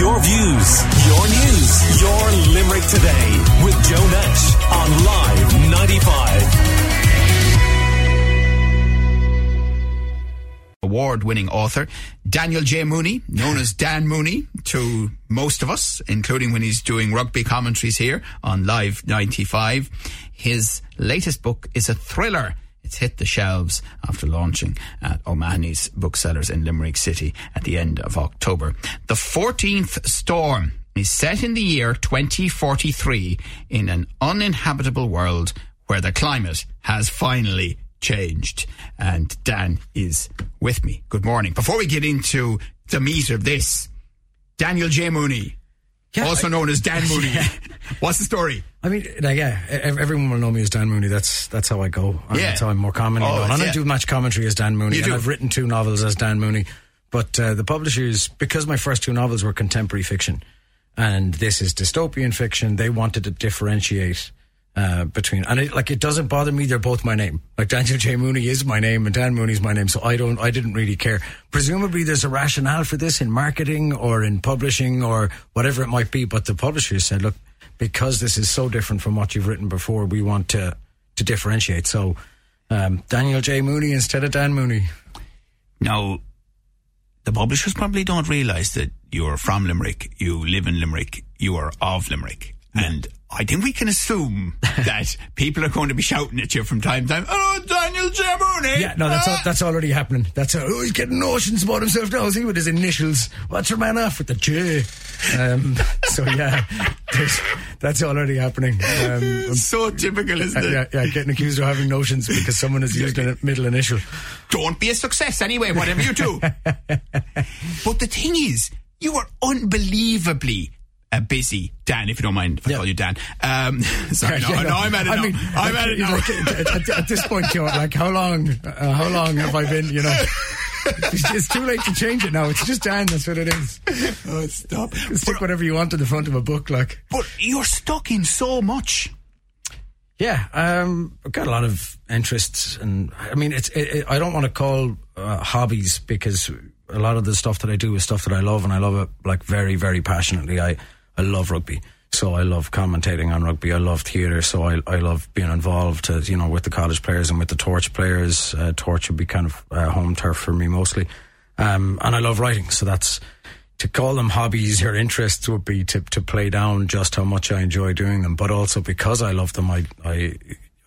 Your views, your news, your Limerick today with Joe Nash on Live 95. Award winning author Daniel J. Mooney, known as Dan Mooney to most of us, including when he's doing rugby commentaries here on Live 95. His latest book is a thriller. It's hit the shelves after launching at O'Mahony's booksellers in Limerick City at the end of October. The 14th Storm is set in the year 2043 in an uninhabitable world where the climate has finally changed. And Dan is with me. Good morning. Before we get into the meat of this, Daniel J. Mooney, Yeah, also I- known as Dan Mooney. What's the story? I mean, like, yeah, everyone will know me as Dan Mooney. That's that's how I go. And Yeah. That's how I'm more commonly Oh, known. And yeah. I do match commentary as Dan Mooney. You and do? I've written two novels as Dan Mooney. But uh, the publishers, because my first two novels were contemporary fiction, and this is dystopian fiction, they wanted to differentiate uh, between. And it, like, it doesn't bother me. They're both my name. Like Daniel J. Mooney is my name, and Dan Mooney is my name. So I don't. I didn't really care. Presumably, there's a rationale for this in marketing or in publishing or whatever it might be. But the publishers said, look, because this is so different from what you've written before, we want to to differentiate. So. Um, Daniel J. Mooney instead of Dan Mooney. Now, the publishers probably don't realise that you're from Limerick, you live in Limerick, you are of Limerick. And I think we can assume that people are going to be shouting at you from time to time, oh, Daniel J. Mooney! Yeah, no, that's Ah!" al- that's already happening. That's uh, oh, he's getting notions about himself now. See with his initials. What's your man off with the J? Um, so yeah, that's already happening. Um, So typical, isn't it? yeah, yeah, getting accused of having notions because someone has used a middle initial. Don't be a success anyway, whatever you do. but the thing is, you are unbelievably uh, busy, Dan, if you don't mind if I Yeah. call you Dan. Um, sorry, no, Yeah, no, I'm at it I mean, I'm at it like, at, this point, Joe, like how long? Uh, how long have I been? You know, it's, it's too late to change it now. It's just Dan. That's what it is. oh, stop. Stick whatever you want to the front of a book, like. But you're stuck in so much. Yeah, um, I've got a lot of interests, and I mean, it's. It, it, I don't want to call uh, hobbies because a lot of the stuff that I do is stuff that I love, and I love it like very, very passionately. I I love rugby, so I love commentating on rugby. I love theatre, so I I love being involved, uh, you know, with the college players and with the Torch players. Uh, Torch would be kind of uh, home turf for me mostly, um, and I love writing, so that's to call them hobbies or interests would be to, to play down just how much I enjoy doing them, but also because I love them, I, I,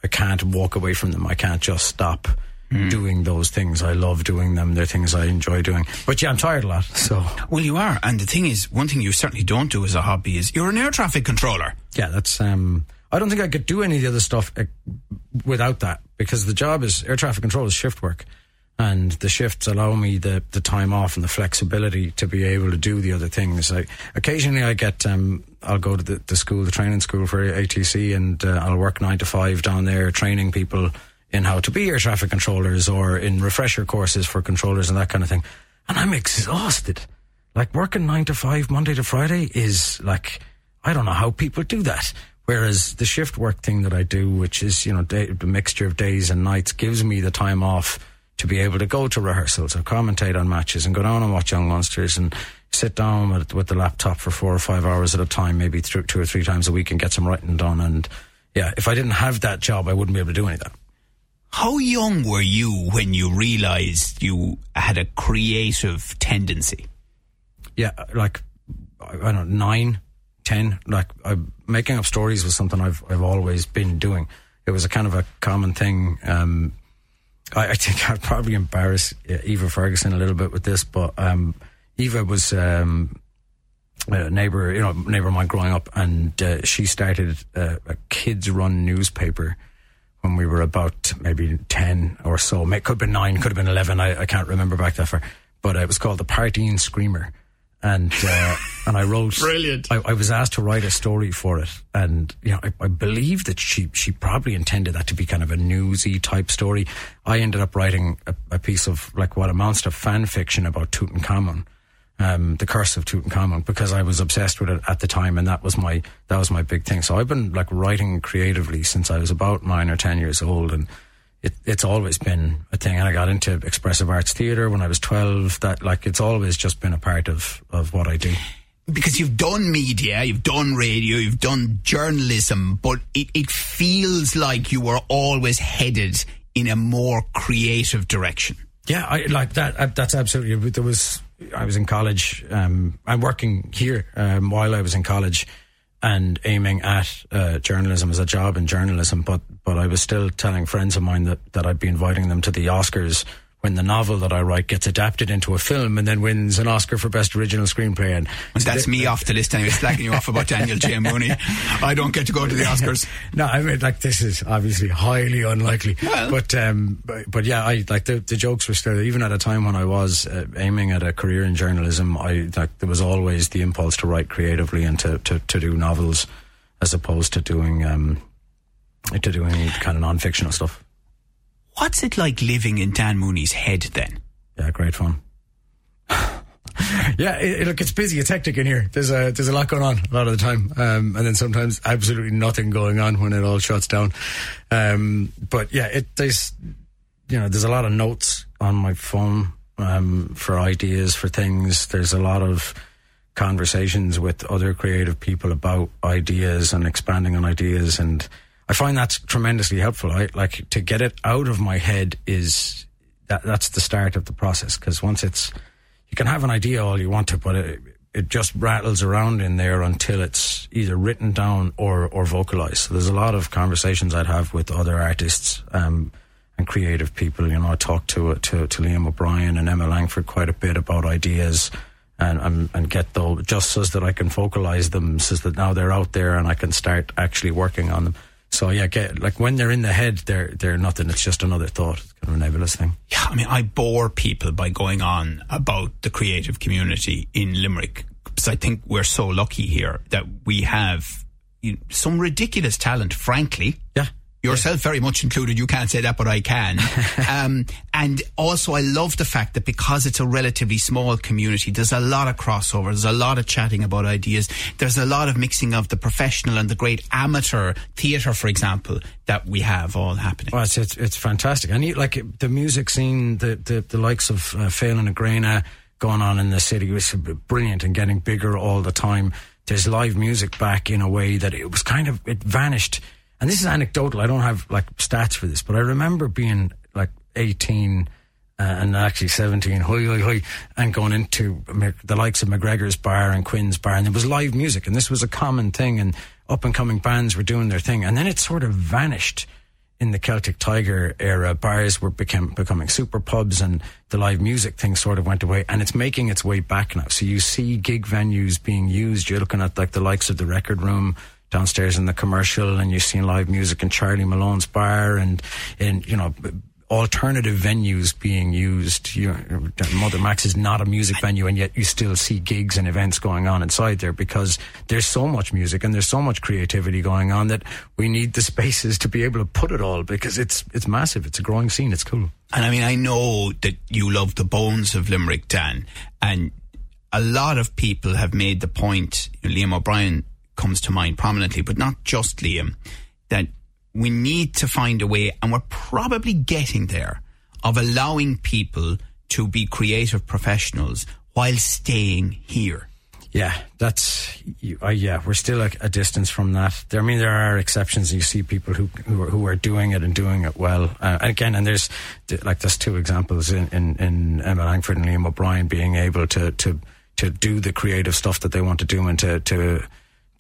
I can't walk away from them. I can't just stop doing those things. I love doing them. They're things I enjoy doing. But yeah, I'm tired a lot. So Well, you are. And the thing is, one thing you certainly don't do as a hobby is you're an air traffic controller. yeah, that's, um, I don't think I could do any of the other stuff uh, without that because the job is air traffic control is shift work. And the shifts allow me the, the time off and the flexibility to be able to do the other things. I, occasionally I get, um, I'll go to the, the school, the training school for ATC and uh, I'll work nine to five down there training people in how to be air traffic controllers or in refresher courses for controllers and that kind of thing. And I'm exhausted. Like working nine to five Monday to Friday is like, I don't know how people do that. Whereas the shift work thing that I do, which is, you know, day, the mixture of days and nights gives me the time off to be able to go to rehearsals or commentate on matches and go down and watch Young Munsters and sit down with, with the laptop for four or five hours at a time, maybe th- two or three times a week and get some writing done. And yeah, if I didn't have that job, I wouldn't be able to do any of that. How young were you when you realised you had a creative tendency? yeah, like I don't know, nine, ten. Like I, making up stories was something I've I've always been doing. It was a kind of a common thing. Um, I, I think I'd probably embarrass uh, Eva Ferguson a little bit with this, but um, Eva was um, a neighbor, you know, neighbor of mine growing up, and uh, she started a kids-run newspaper when we were about maybe 10 or so. It Could have been 9, could have been 11. I, I can't remember back that far. But it was called The Partying Screamer. And, uh, and I wrote. Brilliant. I, I was asked to write a story for it. And, you know, I, I believe that she, she probably intended that to be kind of a newsy type story. I ended up writing a, a piece of like what amounts to fan fiction about Tutankhamun um, the curse of Tutankhamun because I was obsessed with it at the time, and that was my that was my big thing. So I've been like writing creatively since I was about nine or ten years old, and it, it's always been a thing. And I got into expressive arts theatre when I was twelve. That like it's always just been a part of of what I do. because you've done media, you've done radio, you've done journalism, but it, it feels like you were always headed in a more creative direction. Yeah, I like that. Uh, that's absolutely. There was I was in college. Um, I'm working here um, while I was in college and aiming at uh, journalism as a job in journalism. But but I was still telling friends of mine that that I'd be inviting them to the Oscars when the novel that I write gets adapted into a film and then wins an Oscar for Best Original Screenplay. And that's me off the list anyway, slacking you off about Daniel J. Mooney. I don't get to go to the Oscars. no, I mean, like, this is obviously highly unlikely. Well. But, um, but, but yeah, I, like, the, the jokes were still, even at a time when I was uh, aiming at a career in journalism, I, like, there was always the impulse to write creatively and to, to, to do novels as opposed to doing, um, to doing kind of non-fictional stuff. What's it like living in Dan Mooney's head then? Yeah, great fun. yeah, it, look, it's busy. It's hectic in here. There's a there's a lot going on a lot of the time, um, and then sometimes absolutely nothing going on when it all shuts down. Um, but yeah, it there's you know there's a lot of notes on my phone um, for ideas for things. There's a lot of conversations with other creative people about ideas and expanding on ideas and I find that's tremendously helpful. I like to get it out of my head is that that's the start of the process because once it's you can have an idea all you want to, but it, it just rattles around in there until it's either written down or or vocalized. So there's a lot of conversations I'd have with other artists um, and creative people. You know, I talk to to to Liam O'Brien and Emma Langford quite a bit about ideas. And, and, and get those just so that I can vocalize them, so that now they're out there and I can start actually working on them. So yeah, get like when they're in the head, they're they're nothing. It's just another thought. It's kind of a nebulous thing. Yeah, I mean, I bore people by going on about the creative community in Limerick because I think we're so lucky here that we have you know, some ridiculous talent. Frankly, yeah, yourself very much included. You can't say that, but I can. um, and also, I love the fact that because it's a relatively small community, there's a lot of crossover. There's a lot of chatting about ideas. There's a lot of mixing of the professional and the great amateur theatre, for example, that we have all happening. Well, it's it's, it's fantastic, and you, like the music scene, the the, the likes of uh, Phelan and Agrena going on in the city was brilliant and getting bigger all the time. There's live music back in a way that it was kind of it vanished and this is anecdotal. I don't have like stats for this, but I remember being like 18 uh, and actually 17, hoi, hoi, and going into the likes of McGregor's Bar and Quinn's Bar, and there was live music, and this was a common thing, and up and coming bands were doing their thing, and then it sort of vanished in the Celtic Tiger era. Bars were became, becoming super pubs, and the live music thing sort of went away, and it's making its way back now. So you see gig venues being used. You're looking at like the likes of the Record Room downstairs in the commercial and you've seen live music in Charlie Malone's bar and in, you know, alternative venues being used. You know, Mother Mac's is not a music venue, and yet you still see gigs and events going on inside there because there's so much music and there's so much creativity going on that we need the spaces to be able to put it all because it's it's massive. It's a growing scene. It's cool. And I mean, I know that you love the bones of Limerick, Dan, and a lot of people have made the point. Liam O'Brien comes to mind prominently, but not just Liam, that we need to find a way, and we're probably getting there, of allowing people to be creative professionals while staying here. Yeah, that's uh, yeah. We're still a, a, distance from that. There, I mean, there are exceptions. You see people who who are, who are doing it and doing it well. Uh, again, and there's like there's two examples in, in, in Emma Langford and Liam O'Brien being able to to to do the creative stuff that they want to do and to to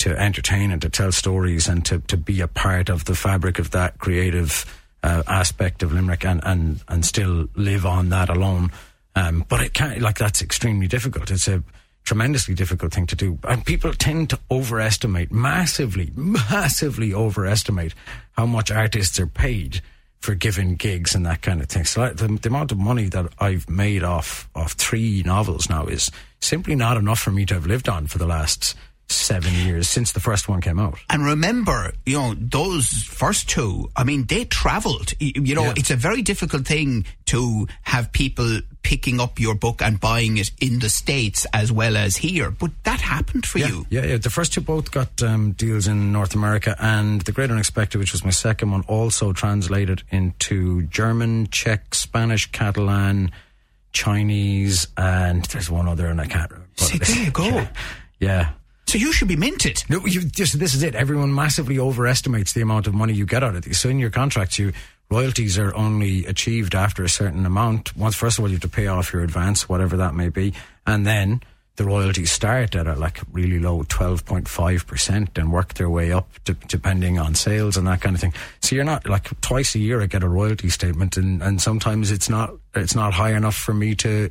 to entertain and to tell stories and to, to be a part of the fabric of that creative uh, aspect of Limerick and, and, and still live on that alone. Um, but it can't, like, that's extremely difficult. It's a tremendously difficult thing to do. And people tend to overestimate, massively, massively overestimate how much artists are paid for giving gigs and that kind of thing. So the, the, amount of money that I've made off of three novels now is simply not enough for me to have lived on for the last seven years since the first one came out. And remember, you know, those first two, I mean, they traveled. You know, yeah. it's a very difficult thing to have people picking up your book and buying it in the States as well as here. But that happened for yeah, you. Yeah, yeah. The first two both got um, deals in North America, and The Great Unexpected, which was my second one, also translated into German, Czech, Spanish, Catalan, Chinese, and there's one other, and I can't remember. See, there you go. Yeah. Yeah. So you should be minted. No, you just this is it. Everyone massively overestimates the amount of money you get out of these. So in your contracts, you royalties are only achieved after a certain amount. Once, first of all, you have to pay off your advance, whatever that may be, and then the royalties start at a like really low 12.5% and work their way up to, depending on sales and that kind of thing. So you're not like twice a year I get a royalty statement and, and sometimes it's not, it's not high enough for me to,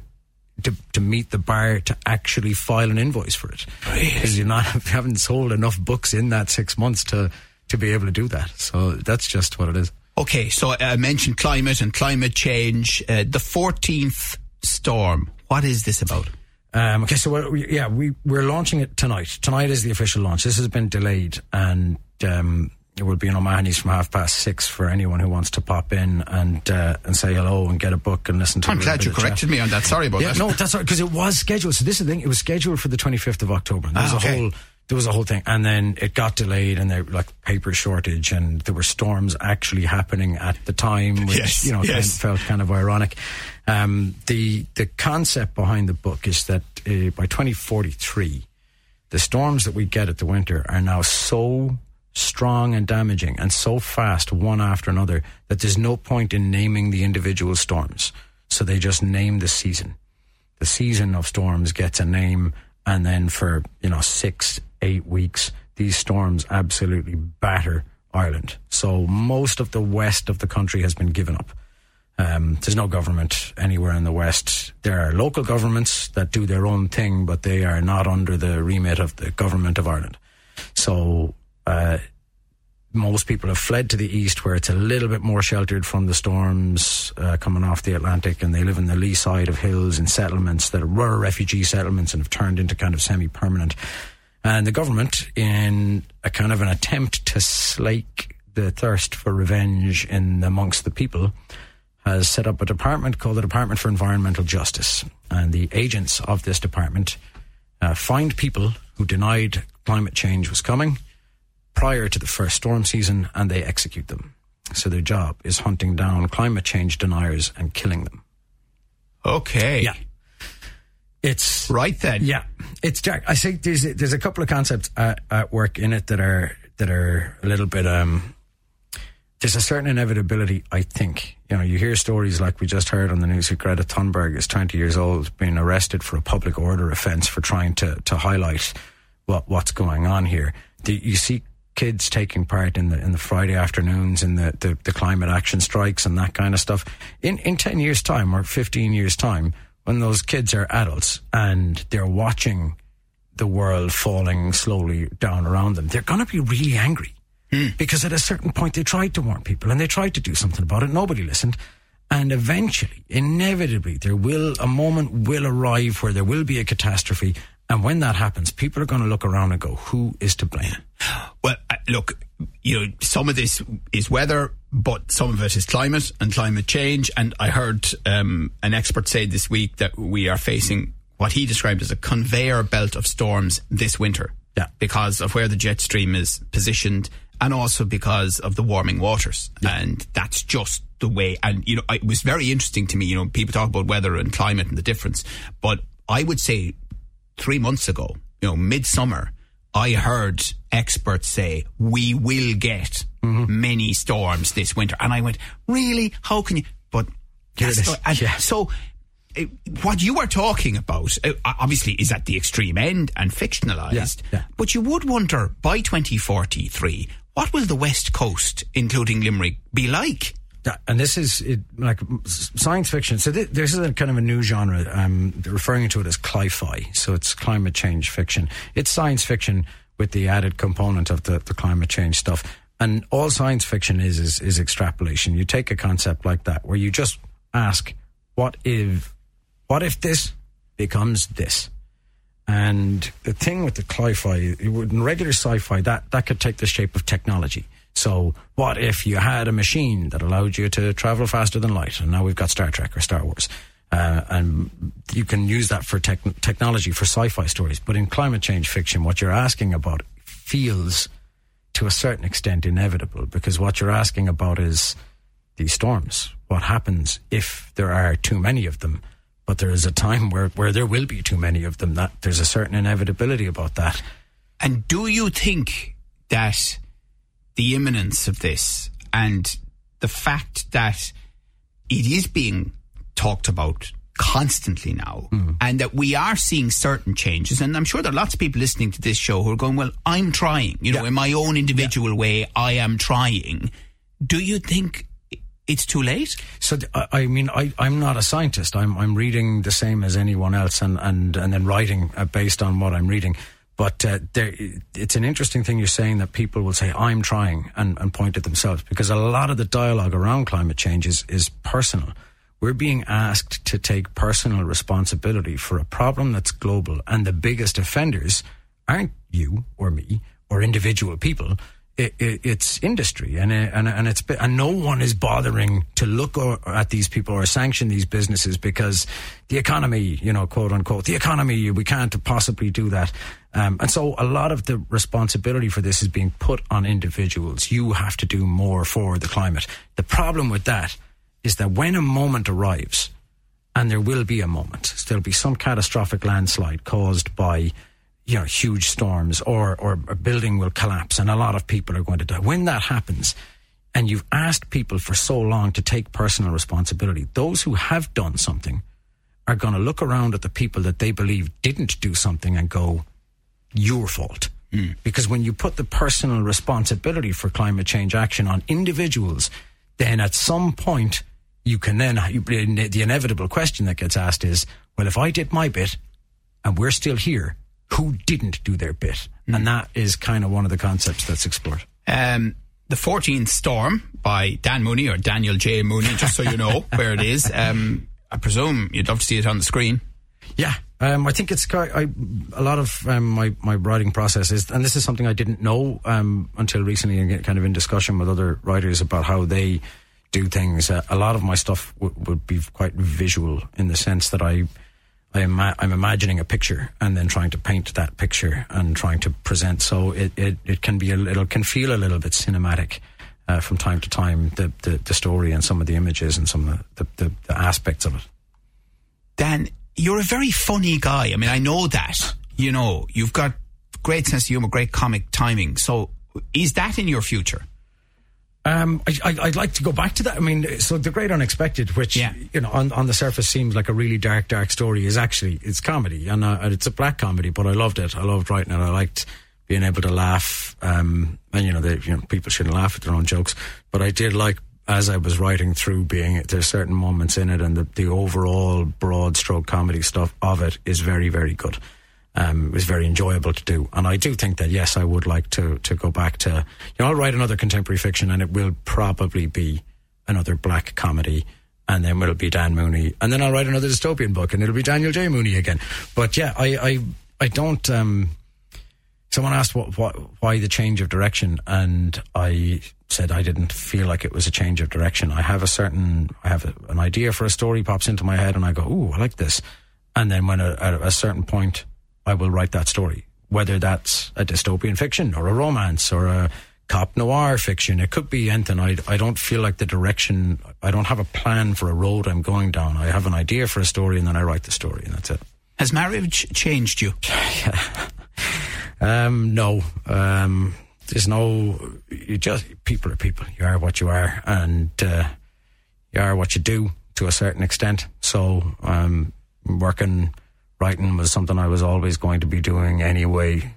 to, to meet the bar to actually file an invoice for it. Because you're not, you haven't sold enough books in that six months to, to be able to do that. So that's just what it is. Okay, so I mentioned climate and climate change. Uh, the 14th storm, what is this about? Um, okay, so we, yeah, we we're launching it tonight. Tonight is the official launch. This has been delayed, and um, it will be in O'Mahony's from half past six for anyone who wants to pop in and uh, and say hello and get a book and listen to. I'm glad you corrected me on that. Sorry about yeah, that. No, that's because it was scheduled. So this is the thing. It was scheduled for the 25th of October. And there was Ah, a whole there was a whole thing, and then it got delayed, and there like paper shortage, and there were storms actually happening at the time, which Yes, you know yes. kind of felt kind of ironic. Um, the the concept behind the book is that uh, by 2043, the storms that we get at the winter are now so strong and damaging and so fast one after another that there's no point in naming the individual storms. So they just name the season. The season of storms gets a name, and then for you know six, eight weeks, these storms absolutely batter Ireland. So most of the west of the country has been given up. Um, there's no government anywhere in the West. There are local governments that do their own thing, but they are not under the remit of the government of Ireland. So uh, most people have fled to the east, where it's a little bit more sheltered from the storms uh, coming off the Atlantic, and they live in the lee side of hills in settlements that were refugee settlements and have turned into kind of semi-permanent. And the government, in a kind of an attempt to slake the thirst for revenge in amongst the people, has set up a department called the Department for Environmental Justice. And the agents of this department uh, find people who denied climate change was coming prior to the first storm season and they execute them. So their job is hunting down climate change deniers and killing them. Okay. Yeah. It's Right then. yeah, it's Jack. I think there's a, there's a couple of concepts at, at work in it that are that are a little bit. Um, there's a certain inevitability. I think you know you hear stories like we just heard on the news. Who Greta Thunberg is 20 years old, being arrested for a public order offence for trying to to highlight what what's going on here. The, you see kids taking part in the in the Friday afternoons in the, the, the climate action strikes and that kind of stuff. In in 10 years time or 15 years time, when those kids are adults and they're watching the world falling slowly down around them, they're going to be really angry. Hmm. Because at a certain point, they tried to warn people and they tried to do something about it. Nobody listened. And eventually, inevitably, there will, a moment will arrive where there will be a catastrophe. And when that happens, people are going to look around and go, who is to blame? Look, you know, some of this is weather, but some of it is climate and climate change. And I heard um, an expert say this week that we are facing what he described as a conveyor belt of storms this winter. Yeah. Because of where the jet stream is positioned and also because of the warming waters. And that's just the way. And, you know, it was very interesting to me. You know, people talk about weather and climate and the difference. But I would say three months ago, you know, midsummer, I heard experts say we will get many storms this winter, and I went, really? How can you? But Here it that's is. not- and Yeah. so. uh, What you are talking about, uh, obviously, is at the extreme end and fictionalized. Yeah, yeah. But you would wonder by 2043, what will the West Coast, including Limerick, be like? And this is it, like science fiction. So thi- this is a kind of a new genre. Um, they're referring to it as cli-fi. So it's climate change fiction. It's science fiction with the added component of the, the climate change stuff. And all science fiction is, is is extrapolation. You take a concept like that where you just ask, "What if? What if this becomes this?" And the thing with the cli-fi, in regular sci-fi, that, that could take the shape of technology. So what if you had a machine that allowed you to travel faster than light? And now we've got Star Trek or Star Wars. Uh, and you can use that for tech technology for sci-fi stories. But in climate change fiction, what you're asking about feels to a certain extent inevitable because what you're asking about is these storms. What happens if there are too many of them? But there is a time where, where there will be too many of them. That there's a certain inevitability about that. And do you think that the imminence of this and the fact that it is being talked about constantly now Mm. and that we are seeing certain changes and I'm sure there are lots of people listening to this show who are going well I'm trying you know Yeah. in my own individual way I am trying do you think it's too late So I, I mean, I, I'm not a scientist. I'm I'm reading the same as anyone else, and and and then writing uh, based on what I'm reading. But uh, there, it's an interesting thing you're saying that people will say I'm trying and, and point at themselves because a lot of the dialogue around climate change is is personal. We're being asked to take personal responsibility for a problem that's global, and the biggest offenders aren't you or me or individual people it, it, it's industry and and and it's and no one is bothering to look or, at these people or sanction these businesses because the economy, you know, quote unquote, the economy, we can't possibly do that. Um, and so a lot of the responsibility for this is being put on individuals. You have to do more for the climate. The problem with that is that when a moment arrives, and there will be a moment, there'll be some catastrophic landslide caused by you know, huge storms or, or a building will collapse and a lot of people are going to die. When that happens, and you've asked people for so long to take personal responsibility, those who have done something are going to look around at the people that they believe didn't do something and go, your fault. Hmm. Because when you put the personal responsibility for climate change action on individuals, then at some point you can then, you, the inevitable question that gets asked is, well, if I did my bit and we're still here, who didn't do their bit? And that is kind of one of the concepts that's explored. um, the 14th Storm by Dan Mooney or Daniel J. Mooney, just so you know where it is. Um, I presume you'd love to see it on the screen. Yeah, um, I think it's I, a lot of um, my my writing process is, and this is something I didn't know um, until recently, and get kind of in discussion with other writers about how they do things. Uh, a lot of my stuff w- would be quite visual in the sense that I. I am I'm imagining a picture and then trying to paint that picture and trying to present. So it, it, it can be a little can feel a little bit cinematic uh, from time to time. The, the the story and some of the images and some of the, the, the aspects of it. Dan, you're a very funny guy. I mean, I know that. You know, you've got great sense of humor, great comic timing. So, is that in your future? Um, I, I, I'd like to go back to that. I mean, so the Great Unexpected, which Yeah. you know on, on the surface seems like a really dark, dark story, is actually it's comedy and, uh, and it's a black comedy. But I loved it. I loved writing it. I liked being able to laugh. Um, and you know, they, you know, people shouldn't laugh at their own jokes, but I did like as I was writing through being there's certain moments in it, and the, the overall broad stroke comedy stuff of it is very, very good. Um, it was very enjoyable to do, and I do think that yes, I would like to to go back to you know I'll write another contemporary fiction, and it will probably be another black comedy, and then it'll be Dan Mooney, and then I'll write another dystopian book, and it'll be Daniel J Mooney again. But yeah, I I I don't. Um, someone asked what, what why the change of direction, and I said I didn't feel like it was a change of direction. I have a certain I have a, an idea for a story pops into my head, and I go, "Ooh, I like this," and then when a, at a certain point, I will write that story, whether that's a dystopian fiction or a romance or a cop noir fiction. It could be anything. I, I don't feel like the direction, I don't have a plan for a road I'm going down. I have an idea for a story and then I write the story and that's it. Has marriage changed you? Um, no, um, there's no, you just, people are people. You are what you are and, uh, you are what you do to a certain extent. So, um, working, writing was something I was always going to be doing anyway.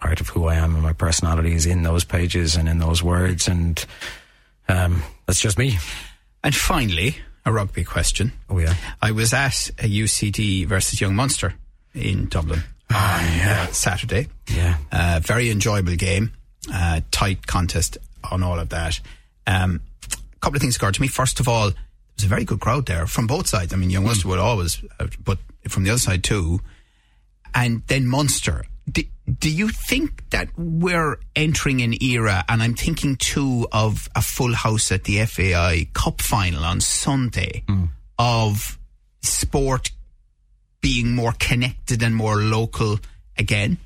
Part of who I am and my personality is in those pages and in those words. And, um, that's just me. And finally, a rugby question. Oh, yeah. I was at a UCD versus Young Munster in Dublin on uh, Saturday. Yeah. Uh, very enjoyable game, uh, tight contest on all of that. Um, a couple of things occurred to me. First of all, there was a very good crowd there from both sides. I mean, Young Munster would always, uh, but from the other side too. And then Munster. Do, do you think that we're entering an era, and I'm thinking too of a full house at the FAI Cup final on Sunday, of sport being more connected and more local again?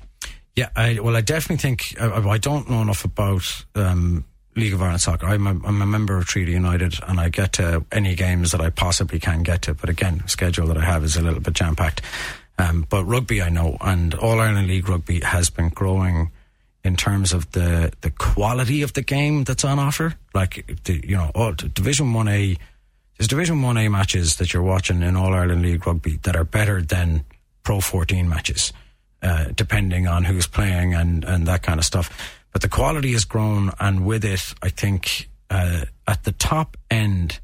Yeah, I, well, I definitely think I, I don't know enough about um, League of Ireland Soccer. I'm a, I'm a member of Treaty United and I get to any games that I possibly can get to. But again, schedule that I have is a little bit jam packed. Um, but rugby, I know, and All Ireland League rugby has been growing in terms of the, the quality of the game that's on offer. Like, the, you know, all, Division 1A, there's Division 1A matches that you're watching in All Ireland League rugby that are better than Pro 14 matches, uh, depending on who's playing and, and that kind of stuff. But the quality has grown, and with it, I think uh, at the top end,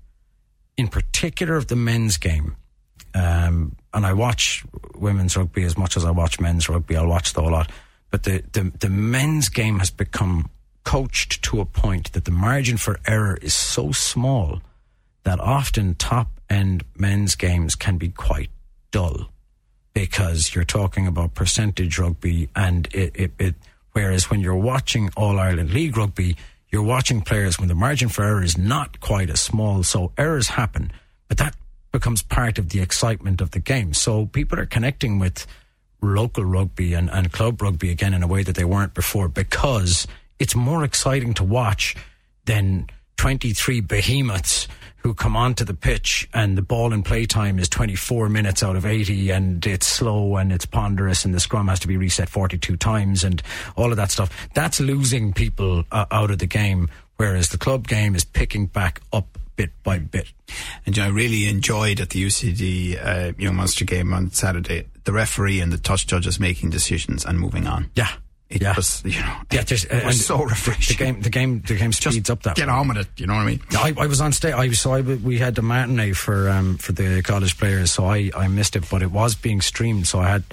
in particular of the men's game, um, and I watch women's rugby as much as I watch men's rugby. I'll watch the whole lot. But the, the, the men's game has become coached to a point that the margin for error is so small that often top end men's games can be quite dull because you're talking about percentage rugby and it, it, it whereas when you're watching All Ireland League rugby, you're watching players when the margin for error is not quite as small, so errors happen, but that becomes part of the excitement of the game. So people are connecting with local rugby and, and club rugby again in a way that they weren't before because it's more exciting to watch than 23 behemoths who come onto the pitch and the ball in play time is 24 minutes out of 80 and it's slow and it's ponderous and the scrum has to be reset 42 times and all of that stuff. That's losing people uh, out of the game, whereas the club game is picking back up bit by bit. And you know, I really enjoyed at the UCD uh, Young Munster game on Saturday the referee and the touch judges making decisions and moving on. Yeah. It yeah. was, you know, yeah, just, it was so refreshing. The game, the game, the game speeds Just up that. Get way. on with it. You know what I mean? I, I was on stage. I so I, we had the matinee for um, for the college players, so I, I missed it, but it was being streamed. So I had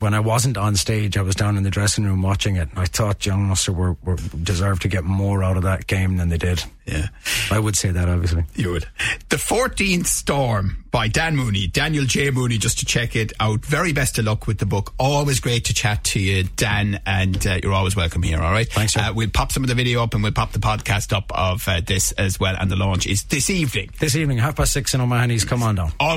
when I wasn't on stage, I was down in the dressing room watching it. And I thought Young Munster were, were deserved to get more out of that game than they did. Yeah. I would say that obviously. You would. The 14th Storm by Dan Mooney, Daniel J. Mooney, just to check it out. Very best of luck with the book. Always great to chat to you, Dan, and uh, you're always welcome here, all right? Thanks. Uh, we'll pop some of the video up and we'll pop the podcast up of uh, this as well. And the launch is this evening. This evening, half past six in O'Mahony's. Come on down. All-